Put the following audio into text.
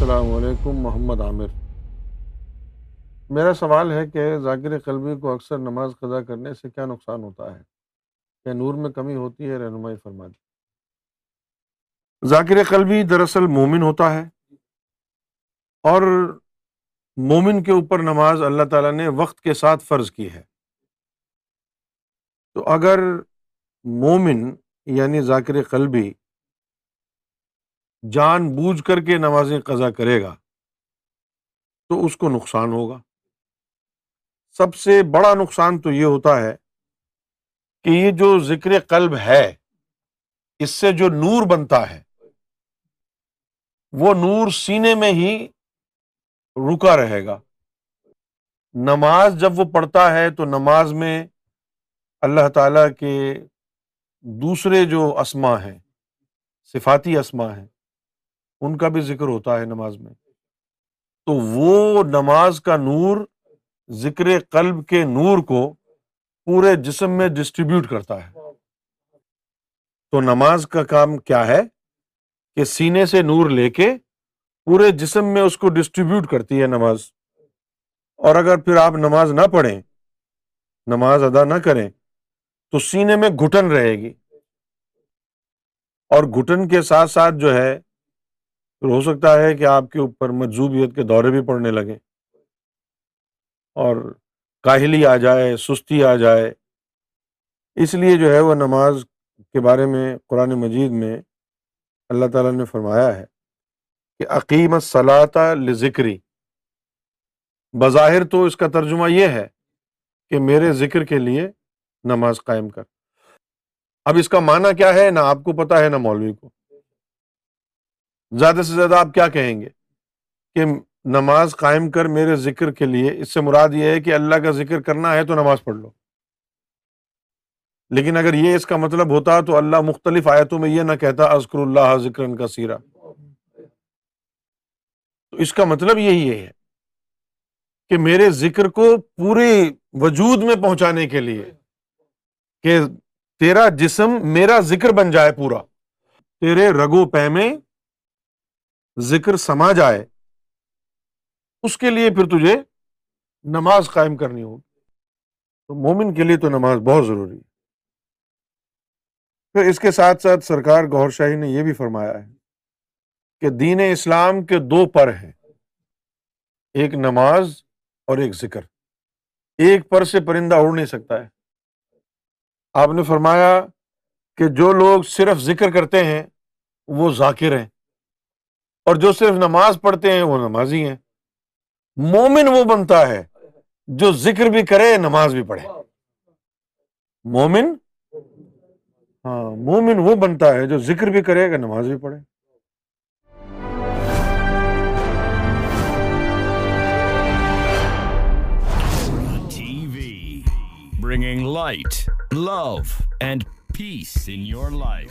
السلام علیکم، محمد عامر۔ میرا سوال ہے کہ ذاکر قلبی کو اکثر نماز قضا کرنے سے کیا نقصان ہوتا ہے؟ کیا نور میں کمی ہوتی ہے؟ رہنمائی فرما دی ذاکر قلبی دراصل مومن ہوتا ہے اور مومن کے اوپر نماز اللہ تعالیٰ نے وقت کے ساتھ فرض کی ہے۔ تو اگر مومن یعنی ذاکر قلبی جان بوجھ کر کے نمازیں قضا کرے گا تو اس کو نقصان ہوگا۔ سب سے بڑا نقصان تو یہ ہوتا ہے کہ یہ جو ذکر قلب ہے، اس سے جو نور بنتا ہے، وہ نور سینے میں ہی رکا رہے گا۔ نماز جب وہ پڑھتا ہے تو نماز میں اللہ تعالی کے دوسرے جو اسما ہیں، صفاتی اسما ہیں ان کا بھی ذکر ہوتا ہے نماز میں۔ تو وہ نماز کا نور ذکر قلب کے نور کو پورے جسم میں ڈسٹریبیوٹ کرتا ہے۔ تو نماز کا کام کیا ہے؟ کہ سینے سے نور لے کے پورے جسم میں اس کو ڈسٹریبیوٹ کرتی ہے نماز۔ اور اگر پھر آپ نماز نہ پڑھیں، نماز ادا نہ کریں، تو سینے میں گھٹن رہے گی۔ اور گھٹن کے ساتھ ساتھ جو ہے پھر ہو سکتا ہے کہ آپ کے اوپر مجزوبیت کے دورے بھی پڑنے لگے اور کاہلی آ جائے، سستی آ جائے۔ اس لیے جو ہے وہ نماز کے بارے میں قرآن مجید میں اللہ تعالیٰ نے فرمایا ہے کہ عقیم صلاح ذکری بظاہر تو اس کا ترجمہ یہ ہے کہ میرے ذکر کے لیے نماز قائم کر۔ اب اس کا معنی کیا ہے؟ نہ آپ کو پتا ہے، نہ مولوی کو۔ زیادہ سے زیادہ آپ کیا کہیں گے کہ نماز قائم کر میرے ذکر کے لیے، اس سے مراد یہ ہے کہ اللہ کا ذکر کرنا ہے تو نماز پڑھ لو۔ لیکن اگر یہ اس کا مطلب ہوتا تو اللہ مختلف آیتوں میں یہ نہ کہتا ازکر اللہ ذکر کا سیرا تو اس کا مطلب یہی ہے کہ میرے ذکر کو پورے وجود میں پہنچانے کے لیے کہ تیرا جسم میرا ذکر بن جائے پورا۔ تیرے رگو پہ میں ذکر سما جائے اس کے لیے پھر تجھے نماز قائم کرنی ہوگی۔ تو مومن کے لیے تو نماز بہت ضروری ہے۔ پھر اس کے ساتھ ساتھ سرکار گور شاہی نے یہ بھی فرمایا ہے کہ دین اسلام کے دو پر ہیں، ایک نماز اور ایک ذکر۔ ایک پر سے پرندہ اڑ نہیں سکتا ہے۔ آپ نے فرمایا کہ جو لوگ صرف ذکر کرتے ہیں، وہ ذاکر ہیں۔ اور جو صرف نماز پڑھتے ہیں وہ نمازی ہیں۔ مومن وہ بنتا ہے جو ذکر بھی کرے، نماز بھی پڑھے۔ مومن؟ ہاں مومن وہ بنتا ہے جو ذکر بھی کرے گا نماز بھی پڑھے۔ Bringing light love and peace in your life